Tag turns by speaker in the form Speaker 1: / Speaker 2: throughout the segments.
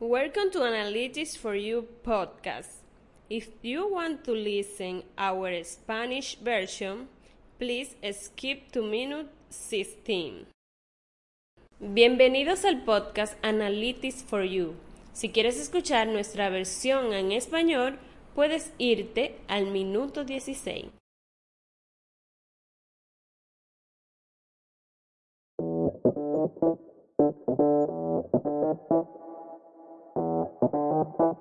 Speaker 1: Welcome to Analytics for You podcast. If you want to listen our Spanish version, please skip to minute 16. Bienvenidos al podcast Analytics for You. Si quieres escuchar nuestra versión en español, puedes irte al minuto 16. Welcome,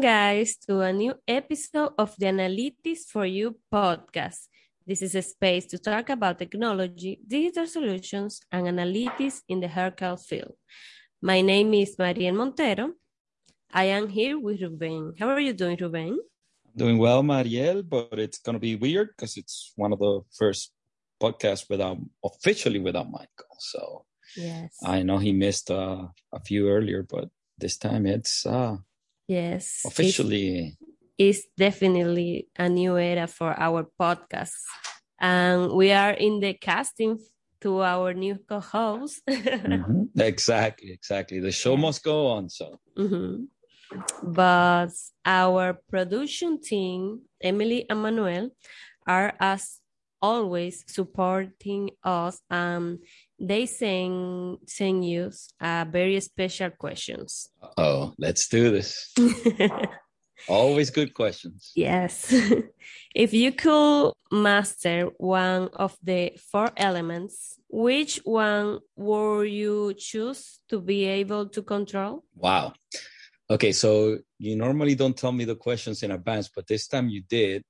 Speaker 1: guys, to a new episode of the Analytics for You podcast. This is a space to talk about technology, digital solutions, and analytics in the healthcare field. My name is Mariel Montero. I am here with Ruben. How are you doing, Ruben?
Speaker 2: Doing well, Mariel, but it's going to be weird because it's one of the first podcasts without officially without Michael. So
Speaker 1: Yes.
Speaker 2: I know he missed uh, a few earlier, but this time it's uh,
Speaker 1: yes.
Speaker 2: officially.
Speaker 1: It's, it's definitely a new era for our podcast. And we are in the casting to our new co-host.
Speaker 2: Mhm. Exactly, exactly. The show must go on. So
Speaker 1: Mhm. But our production team, Emily and Manuel, are as always supporting us. Um, they send send you uh, very special questions.
Speaker 2: oh, let's do this. Always good questions.
Speaker 1: yes, if you could master one of the four elements, which one would you choose to be able to control?
Speaker 2: Wow. Okay, so you normally don't tell me the questions in advance, but this time you did.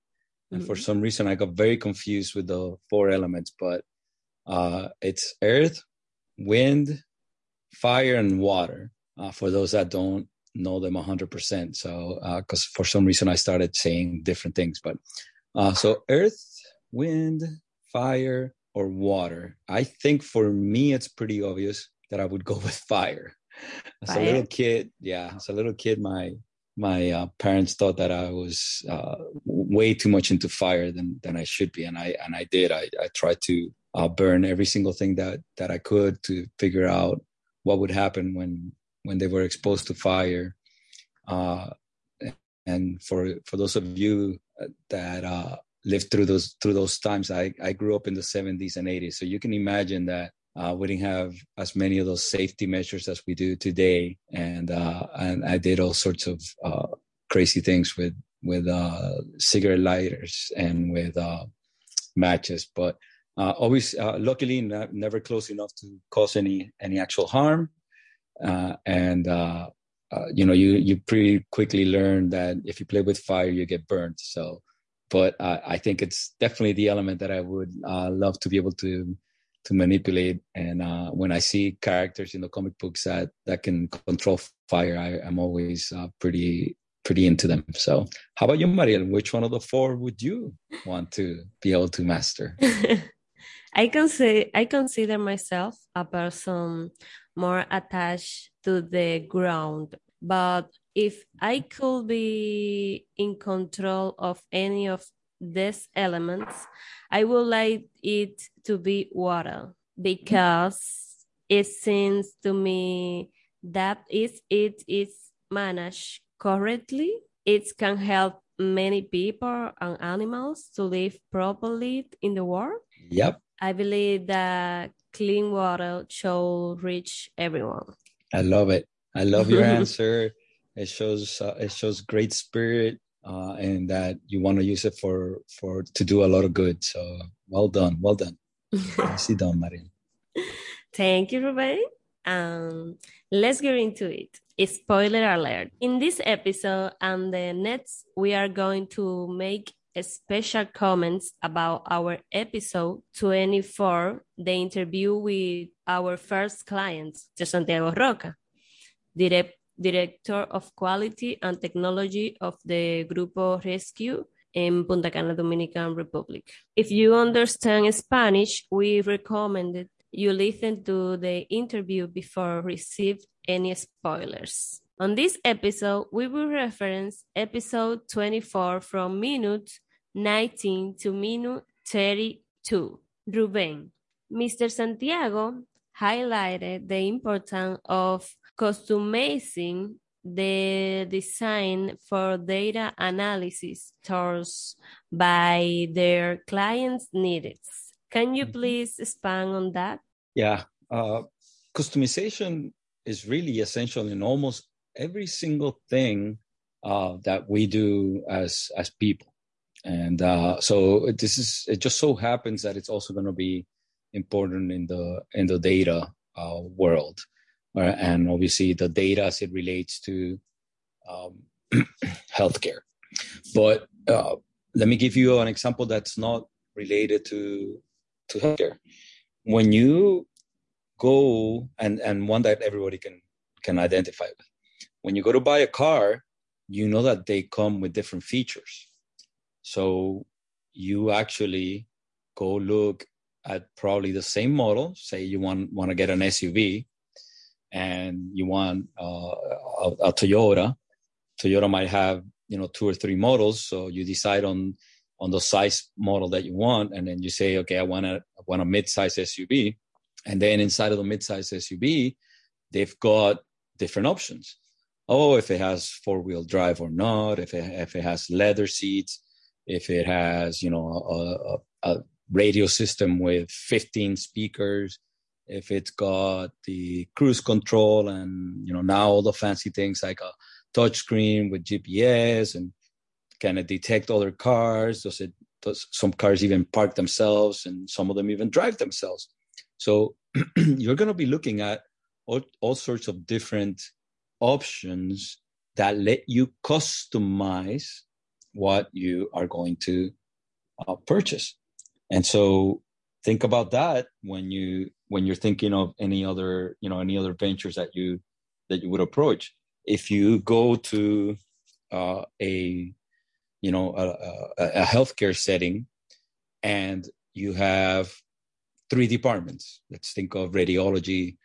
Speaker 2: And for
Speaker 1: Mhm.
Speaker 2: some reason, I got very confused with the four elements, but uh, it's earth, wind, fire, and water. Uh, for those that don't know them 100%. So, because for some reason I started saying different things, but uh, so earth, wind, fire, or water. I think for me, it's pretty obvious that I would go with fire. As a little kid, yeah, as a little kid, my my uh, parents thought that I was uh, way too much into fire than than I should be, and I and I did. I, I tried to uh, burn every single thing that that I could to figure out what would happen when when they were exposed to fire. Uh, and for for those of you that uh, lived through those through those times, I I grew up in the 70s and 80s, so you can imagine that uh, we didn't have as many of those safety measures as we do today, and uh, and I did all sorts of uh, crazy things with with uh, cigarette lighters and with uh, matches, but uh, always luckily never close enough to cause any any actual harm, and you know you you pretty quickly learn that if you play with fire you get burned. So, but I think it's definitely the element that I would love to be able to to manipulate. And uh, when I see characters in the comic books that that can control fire, I, I'm always uh, pretty pretty into them. So, how about you, Mariel? Which one of the four would you want to be able to master?
Speaker 1: I can say I consider myself a person more attached to the ground, but if I could be in control of any of these elements, I would like it to be water because it seems to me that if it is managed correctly, it can help many people and animals to live properly in the world.
Speaker 2: Yep,
Speaker 1: I believe that clean water should reach everyone.
Speaker 2: I love it. I love your answer. It shows uh, it shows great spirit uh, and that you want to use it for for to do a lot of good. So well done, well done. Nicely done, Mariel.
Speaker 1: Thank you, Ruben. Um, let's get into it. Spoiler alert. In this episode and the next, we are going to make a special comments about our episode 24, the interview with our first client, Santiago Roca, direct, Director of Quality and Technology of the Grupo Rescue in Punta Cana, Dominican Republic. If you understand Spanish, we recommend that you listen to the interview before receive any spoilers. On this episode, we will reference episode 24 from minute 19 to minute 32. Ruben, Mr. Santiago highlighted the importance of customizing the design for data analysis tools by their clients' needs. Can you mm-hmm. please expand on that?
Speaker 2: Yeah, uh, customization is really essential in almost every single thing uh, that we do as as people, and uh, so this is it. Just so happens that it's also going to be important in the in the data uh, world, and obviously the data as it relates to um, healthcare. But uh, let me give you an example that's not related to to healthcare. When you go and and one that everybody can can identify with, when you go to buy a car, you know that they come with different features. So you actually go look at probably the same model. Say you want want to get an SUV, and you want uh, a, a, Toyota. Toyota might have you know two or three models, so you decide on on the size model that you want, and then you say, okay, I want a I want a mid-size SUV, and then inside of the mid-size SUV, they've got different options. Oh, if it has four-wheel drive or not, if it if it has leather seats, if it has you know a, a, a radio system with 15 speakers, if it's got the cruise control and you know now all the fancy things like a touchscreen with GPS and can it detect other cars? Does it does some cars even park themselves and some of them even drive themselves? So you're going to be looking at all, all sorts of different options that let you customize what you are going to uh, purchase. And so think about that when you when you're thinking of any other you know any other ventures that you that you would approach. If you go to uh, a you know a, a, a healthcare setting and you have three departments let's think of radiology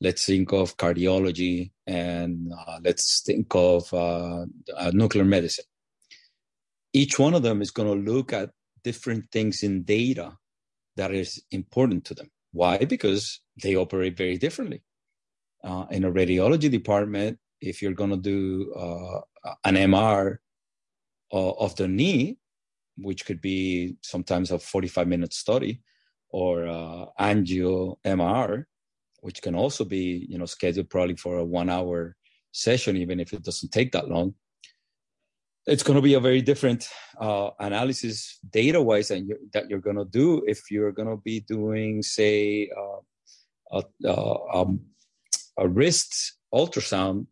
Speaker 2: let's think of cardiology and uh, let's think of uh, uh, nuclear medicine each one of them is going to look at different things in data that is important to them. Why? Because they operate very differently. Uh, in a radiology department, if you're going to do uh, an MR of the knee, which could be sometimes a 45 minute study, or uh, angio MR, which can also be you know scheduled probably for a one hour session, even if it doesn't take that long it's going to be a very different uh, analysis data wise and that you're going to do if you're going to be doing say uh, a, uh, um, a, wrist ultrasound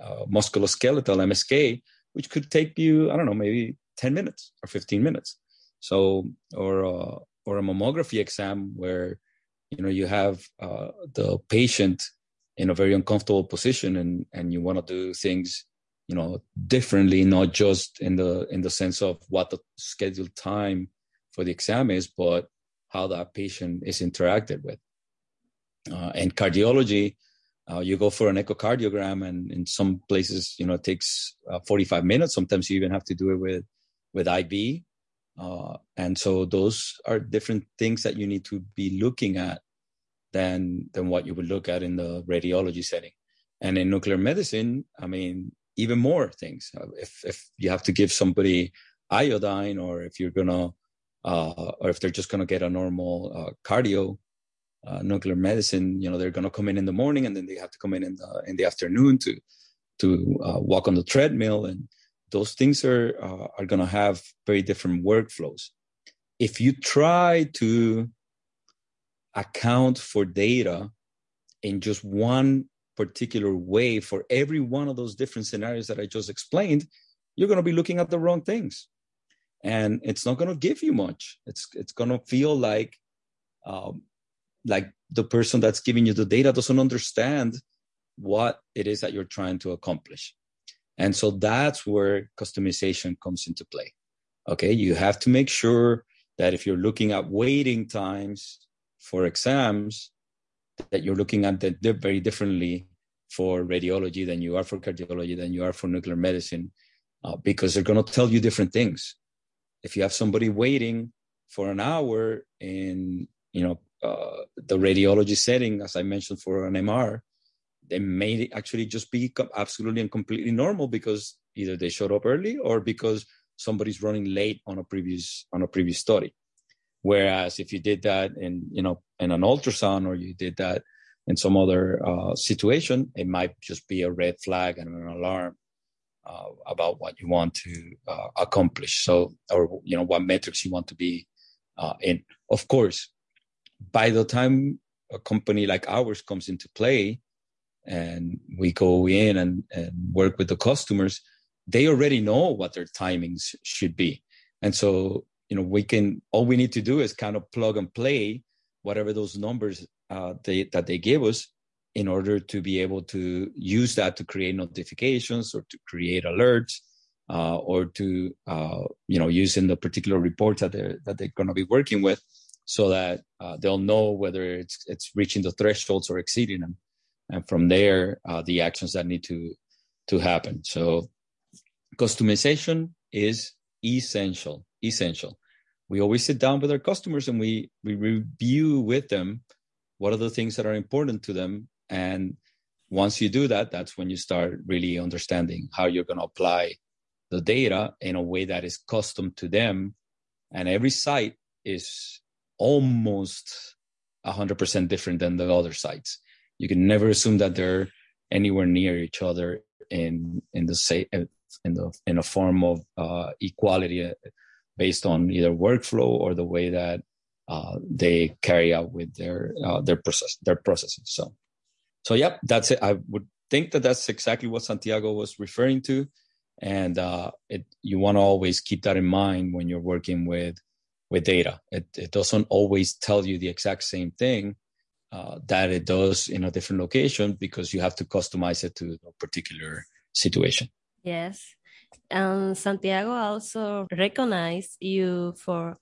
Speaker 2: uh, musculoskeletal msk which could take you i don't know maybe 10 minutes or 15 minutes. So or uh, or a mammography exam where you know you have uh, the patient in a very uncomfortable position and and you want to do things you know differently not just in the in the sense of what the scheduled time for the exam is but how that patient is interacted with. Uh, and cardiology uh, you go for an echocardiogram and in some places you know it takes uh, 45 minutes. Sometimes you even have to do it with with iv uh, and so those are different things that you need to be looking at than than what you would look at in the radiology setting. And in nuclear medicine i mean even more things. Uh, if if you have to give somebody iodine, or if you're gonna, uh, or if they're just gonna get a normal uh, cardio uh, nuclear medicine, you know, they're gonna come in in the morning, and then they have to come in in the in the afternoon to to uh, walk on the treadmill, and those things are uh, are gonna have very different workflows. If you try to account for data in just one particular way for every one of those different scenarios that I just explained, you're going to be looking at the wrong things. And it's not going to give you much. It's it's going to feel like um, like the person that's giving you the data doesn't understand what it is that you're trying to accomplish. And so that's where customization comes into play. Okay, you have to make sure that if you're looking at waiting times for exams, that you're looking at them very differently for radiology than you are for cardiology than you are for nuclear medicine uh, because they're going to tell you different things. If you have somebody waiting for an hour in you know uh, the radiology setting as i mentioned for an mr they may actually just be absolutely and completely normal because either they showed up early or because somebody's running late on a previous on a previous study. Whereas if you did that in you know in an ultrasound or you did that in some other uh, situation it might just be a red flag and an alarm uh, about what you want to uh, accomplish. So or you know what metrics you want to be uh, in. Of course by the time a company like ours comes into play and we go in and, and work with the customers they already know what their timings should be. And so you know we can all we need to do is kind of plug and play whatever those numbers uh, they, that they gave us in order to be able to use that to create notifications or to create alerts uh, or to uh, you know using the particular reports that they're that they're going to be working with so that uh, they'll know whether it's it's reaching the thresholds or exceeding them. And from there uh, the actions that need to to happen. So customization is essential essential. We always sit down with our customers and we we review with them what are the things that are important to them? And once you do that that's when you start really understanding how you're going to apply the data in a way that is custom to them. And every site is almost 100% different than the other sites. You can never assume that they're anywhere near each other in in the say in the in a form of uh, equality uh, based on either workflow or the way that uh, they carry out with their uh, their process their processes. So, so yep, that's it. I would think that that's exactly what Santiago was referring to, and uh, it you want to always keep that in mind when you're working with with data. It it doesn't always tell you the exact same thing uh, that it does in a different location because you have to customize it to a particular situation.
Speaker 1: Yes. And Santiago also recognized you for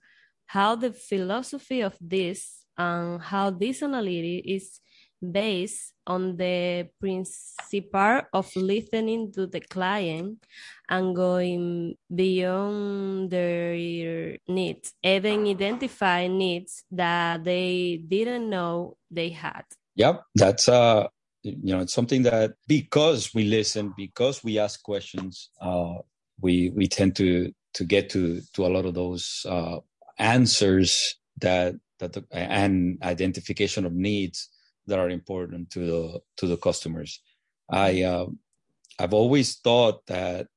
Speaker 1: how the philosophy of DIS and how DIS analytic is based on the principle of listening to the client and going beyond their needs, even identify needs that they didn't know they had.
Speaker 2: Yep, that's uh you know it's something that because we listen, because we ask questions, uh, we we tend to to get to to a lot of those uh, answers that that the, and identification of needs that are important to the to the customers. I uh, I've always thought that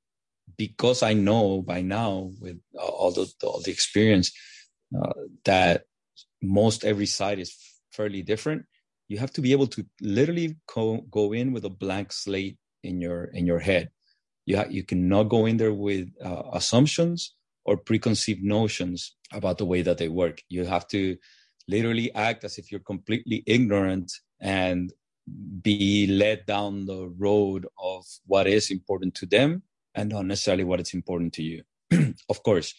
Speaker 2: because I know by now with all the all the experience uh, that most every site is fairly different. You have to be able to literally co- go in with a blank slate in your in your head. You ha- you cannot go in there with uh, assumptions or preconceived notions about the way that they work. You have to literally act as if you're completely ignorant and be led down the road of what is important to them and not necessarily what is important to you. of course,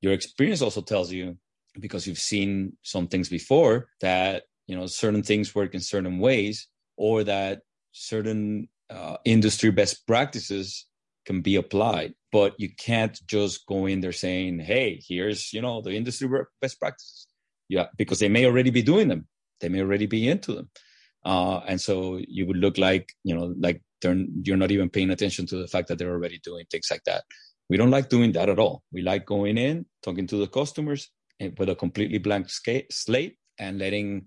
Speaker 2: your experience also tells you because you've seen some things before that you know certain things work in certain ways or that certain uh, industry best practices can be applied but you can't just go in there saying hey here's you know the industry best practices. Yeah because they may already be doing them. They may already be into them. Uh, and so you would look like you know like you're not even paying attention to the fact that they're already doing things like that. We don't like doing that at all. We like going in talking to the customers eh, with a completely blank slate and letting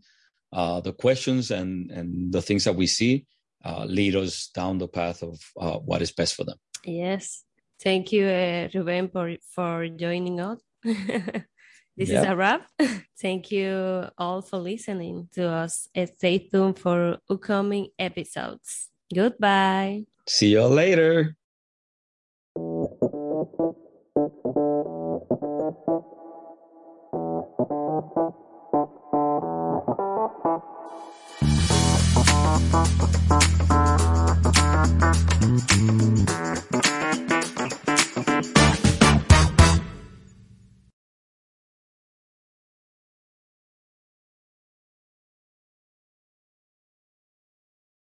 Speaker 2: uh, the questions and and the things that we see uh, lead us down the path of uh, what is best for them.
Speaker 1: Yes Thank you, uh, Ruben, for, for joining us. this yep. is a wrap. Thank you all for listening to us. And stay tuned for upcoming episodes. Goodbye.
Speaker 2: See you later. Thank you.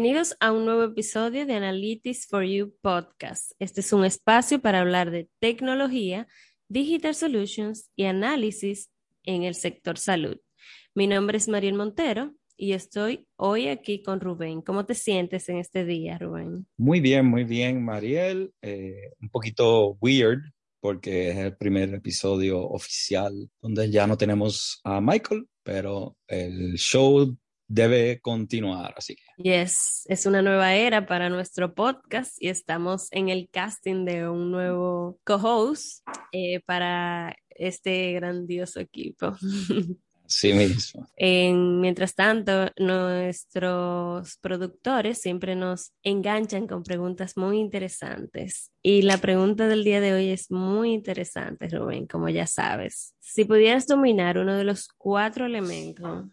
Speaker 1: Bienvenidos a un nuevo episodio de Analytics for You podcast. Este es un espacio para hablar de tecnología, digital solutions y análisis en el sector salud. Mi nombre es Mariel Montero y estoy hoy aquí con Rubén. ¿Cómo te sientes en este día, Rubén?
Speaker 2: Muy bien, muy bien, Mariel. Eh, un poquito weird porque es el primer episodio oficial donde ya no tenemos a Michael, pero el show debe continuar, así que.
Speaker 1: Yes, es una nueva era para nuestro podcast y estamos en el casting de un nuevo co-host eh, para este grandioso equipo.
Speaker 2: Sí mismo.
Speaker 1: mientras tanto, nuestros productores siempre nos enganchan con preguntas muy interesantes. Y la pregunta del día de hoy es muy interesante, Rubén, como ya sabes. Si pudieras dominar uno de los cuatro elementos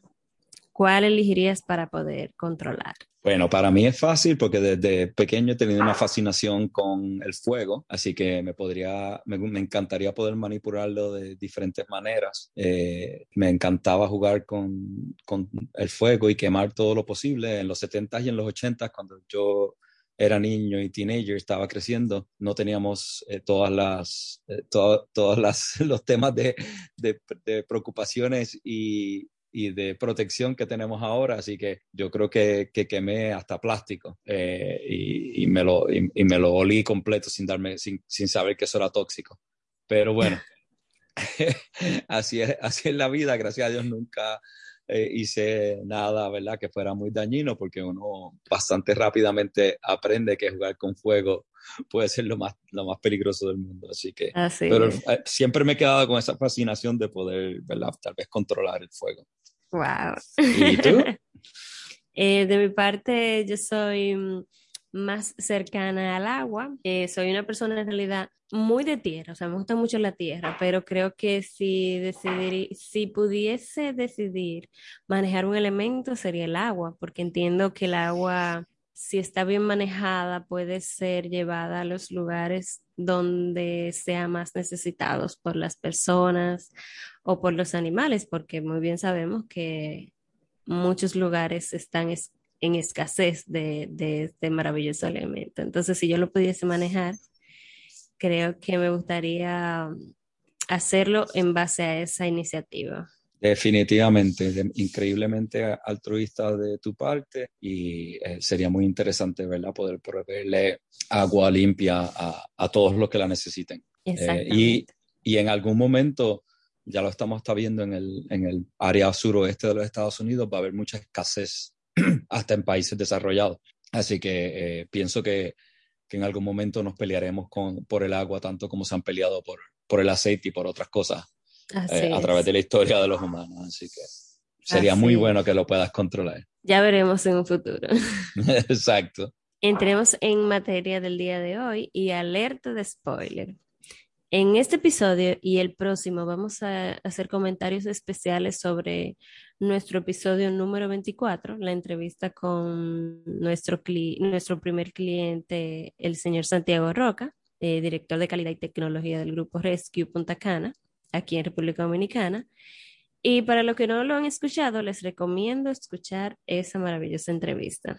Speaker 1: ¿cuál elegirías para poder controlar?
Speaker 2: Bueno, para mí es fácil porque desde pequeño he tenido una fascinación con el fuego, así que me podría, me, encantaría poder manipularlo de diferentes maneras. Eh, me encantaba jugar con, con, el fuego y quemar todo lo posible. En los 70 y en los 80 cuando yo era niño y teenager, estaba creciendo, no teníamos eh, todas las, eh, todos las, los temas de, de, de preocupaciones y, y de protección que tenemos ahora, así que yo creo que, que quemé hasta plástico eh, y, y, me lo, y, me lo olí completo sin, darme, sin, sin saber que eso era tóxico. Pero bueno, así, es, así es la vida, gracias a Dios nunca eh, hice nada, ¿verdad? Que fuera muy dañino porque uno bastante rápidamente aprende que jugar con fuego puede ser lo más, lo más peligroso del mundo. Así que, pero eh, siempre me he quedado con esa fascinación de poder, ¿verdad? Tal vez controlar el fuego.
Speaker 1: Wow.
Speaker 2: ¿Y tú?
Speaker 1: Eh, de mi parte, yo soy mm, más cercana al agua. Eh, soy una persona en realidad muy de tierra, o sea, me gusta mucho la tierra, pero creo que si decidir, si pudiese decidir manejar un elemento sería el agua, porque entiendo que el agua, si está bien manejada, puede ser llevada a los lugares donde sea más necesitados por las personas o por los animales, porque muy bien sabemos que muchos lugares están en escasez de, este maravilloso elemento. Entonces, si yo lo pudiese manejar, creo que me gustaría hacerlo en base a esa iniciativa.
Speaker 2: Definitivamente, increíblemente altruista de tu parte y eh, sería muy interesante, ¿verdad? Poder proveerle agua limpia a, a todos los que la necesiten.
Speaker 1: Eh,
Speaker 2: y, y, en algún momento, ya lo estamos está viendo en el, en el área suroeste de los Estados Unidos, va a haber mucha escasez hasta en países desarrollados. Así que eh, pienso que, que, en algún momento nos pelearemos con, por el agua tanto como se han peleado por, por el aceite y por otras cosas eh, a través de la historia de los humanos. Así que sería muy bueno que lo puedas controlar.
Speaker 1: Ya veremos en un futuro.
Speaker 2: Exacto.
Speaker 1: Entremos en materia del día de hoy y alerta de spoiler. En este episodio y el próximo vamos a hacer comentarios especiales sobre nuestro episodio número 24, la entrevista con nuestro, nuestro primer cliente, el señor Santiago Roca, eh, director de calidad y tecnología del grupo Rescue Punta Cana aquí en República Dominicana. Y para los que no lo han escuchado, les recomiendo escuchar esa maravillosa entrevista.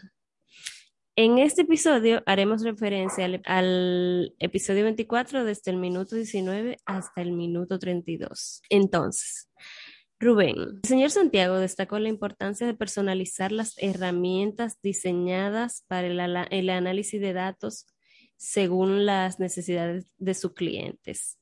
Speaker 1: En este episodio haremos referencia al, episodio 24 desde el minuto 19 hasta el minuto 32. Entonces, Rubén, el señor Santiago destacó la importancia de personalizar las herramientas diseñadas para el, el análisis de datos según las necesidades de sus clientes.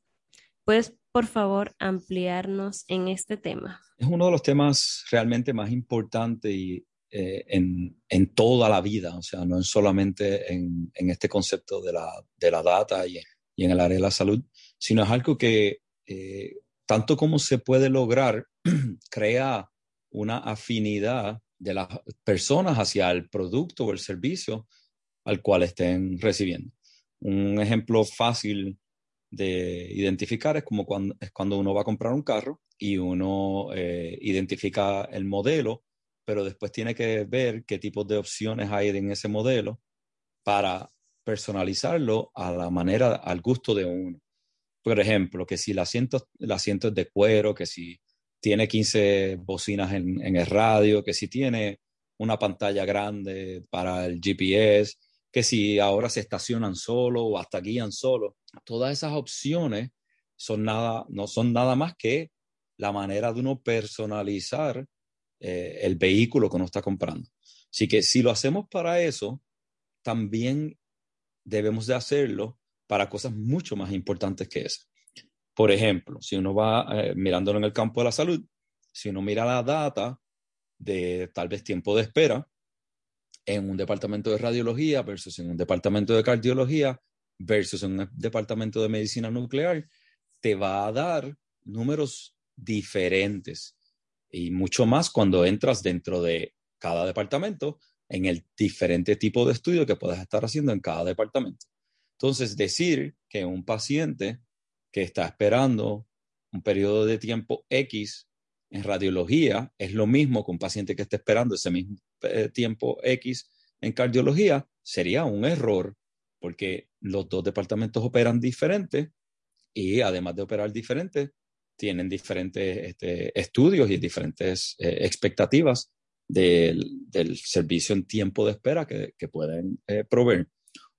Speaker 1: ¿Puedes por favor, ampliarnos en este tema?
Speaker 2: Es uno de los temas realmente más importantes y, eh, en, en, toda la vida, o sea, no es solamente en, en este concepto de la, de la data y, y, en el área de la salud, sino es algo que, eh, tanto como se puede lograr, crea una afinidad de las personas hacia el producto o el servicio al cual estén recibiendo. Un ejemplo fácil de identificar es como cuando, es cuando uno va a comprar un carro y uno eh, identifica el modelo, pero después tiene que ver qué tipos de opciones hay en ese modelo para personalizarlo a la manera, al gusto de uno. Por ejemplo, que si el asiento, el asiento es de cuero, que si tiene 15 bocinas en, en el radio, que si tiene una pantalla grande para el GPS, que si ahora se estacionan solo o hasta guían solo. Todas esas opciones son nada, no son nada más que la manera de uno personalizar eh, el vehículo que uno está comprando. Así que si lo hacemos para eso, también debemos de hacerlo para cosas mucho más importantes que esa. Por ejemplo, si uno va eh, mirándolo en el campo de la salud, si uno mira la data de tal vez tiempo de espera en un departamento de radiología versus en un departamento de cardiología versus en un departamento de medicina nuclear, te va a dar números diferentes y mucho más cuando entras dentro de cada departamento en el diferente tipo de estudio que puedas estar haciendo en cada departamento. Entonces, decir que un paciente que está esperando un periodo de tiempo X en radiología es lo mismo que un paciente que esté esperando ese mismo eh, tiempo X en cardiología sería un error porque los dos departamentos operan diferente y además de operar diferente, tienen diferentes este, estudios y diferentes eh, expectativas del, servicio en tiempo de espera que, pueden eh, proveer.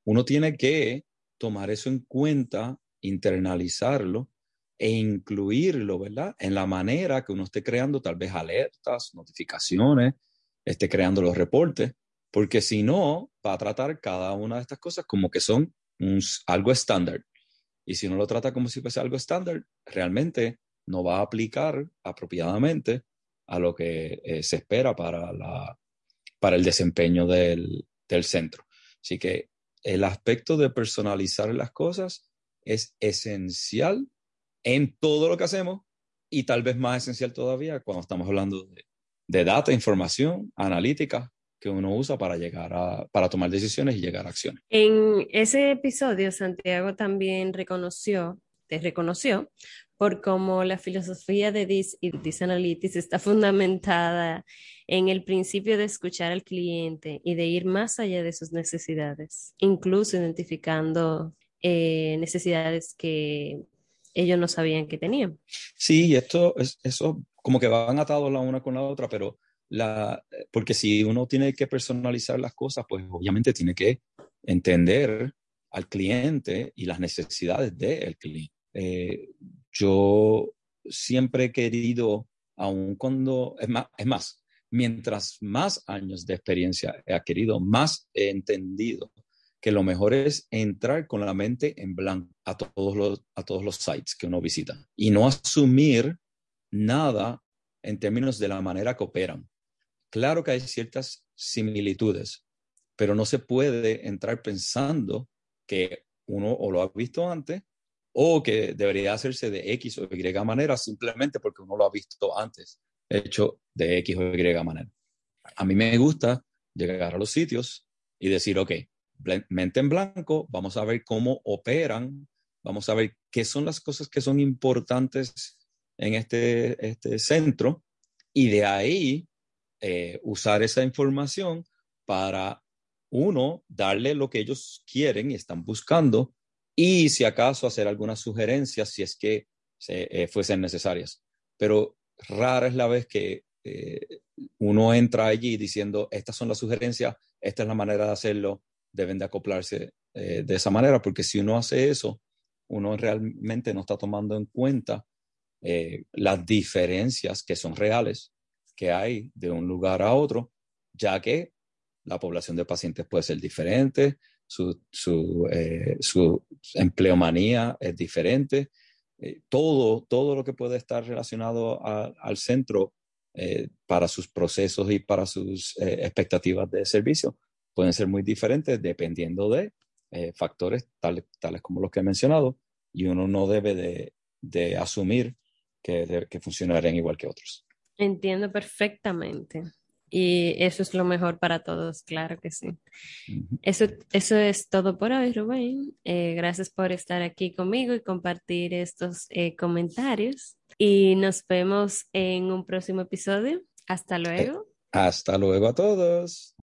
Speaker 2: Uno tiene que tomar eso en cuenta, internalizarlo e incluirlo, ¿verdad? En la manera que uno esté creando tal vez alertas, notificaciones, esté creando los reportes, porque si no, va a tratar cada una de estas cosas como que son algo estándar. Y si uno lo trata como si fuese algo estándar, realmente no va a aplicar apropiadamente a lo que eh, se espera para, la, para el desempeño del, del centro. Así que el aspecto de personalizar las cosas es esencial en todo lo que hacemos y tal vez más esencial todavía cuando estamos hablando de, de data, información, analítica que uno usa para llegar a, para tomar decisiones y llegar a acciones.
Speaker 1: En ese episodio, Santiago también reconoció, te reconoció por cómo la filosofía de DIS y DIS Analytics está fundamentada en el principio de escuchar al cliente y de ir más allá de sus necesidades, incluso identificando eh, necesidades que ellos no sabían que tenían.
Speaker 2: Sí, esto es, eso como que van atados la una con la otra, pero la, porque si uno tiene que personalizar las cosas, pues obviamente tiene que entender al cliente y las necesidades del cliente. Eh, yo siempre he querido, aun cuando, es más, es más, mientras más años de experiencia he adquirido, más he entendido que lo mejor es entrar con la mente en blanco a todos los, a todos los sites que uno visita y no asumir nada en términos de la manera que operan. Claro que hay ciertas similitudes, pero no se puede entrar pensando que uno o lo ha visto antes o que debería hacerse de X o Y manera simplemente porque uno lo ha visto antes, hecho de X o Y manera. A mí me gusta llegar a los sitios y decir, ok, mente en blanco, vamos a ver cómo operan, vamos a ver qué son las cosas que son importantes en este, este centro y de ahí eh, usar esa información para, uno, darle lo que ellos quieren y están buscando y si acaso hacer algunas sugerencias si es que eh, fuesen necesarias. Pero rara es la vez que eh, uno entra allí diciendo, estas son las sugerencias, esta es la manera de hacerlo, deben de acoplarse de esa manera, porque si uno hace eso, uno realmente no está tomando en cuenta las diferencias que son reales que hay de un lugar a otro, ya que la población de pacientes puede ser diferente, su, su, eh, su empleomanía es diferente. Eh, todo, todo lo que puede estar relacionado al centro eh, para sus procesos y para sus expectativas de servicio pueden ser muy diferentes dependiendo de factores tales, tales como los que he mencionado y uno no debe de, de asumir que, que funcionarían igual que otros.
Speaker 1: Entiendo perfectamente. Y eso es lo mejor para todos, claro que sí.
Speaker 2: Ujú.
Speaker 1: Eso, eso es todo por hoy, Rubén. Eh, gracias por estar aquí conmigo y compartir estos eh, comentarios. Y nos vemos en un próximo episodio. Hasta
Speaker 2: Eh,
Speaker 1: luego.
Speaker 2: hasta luego a todos.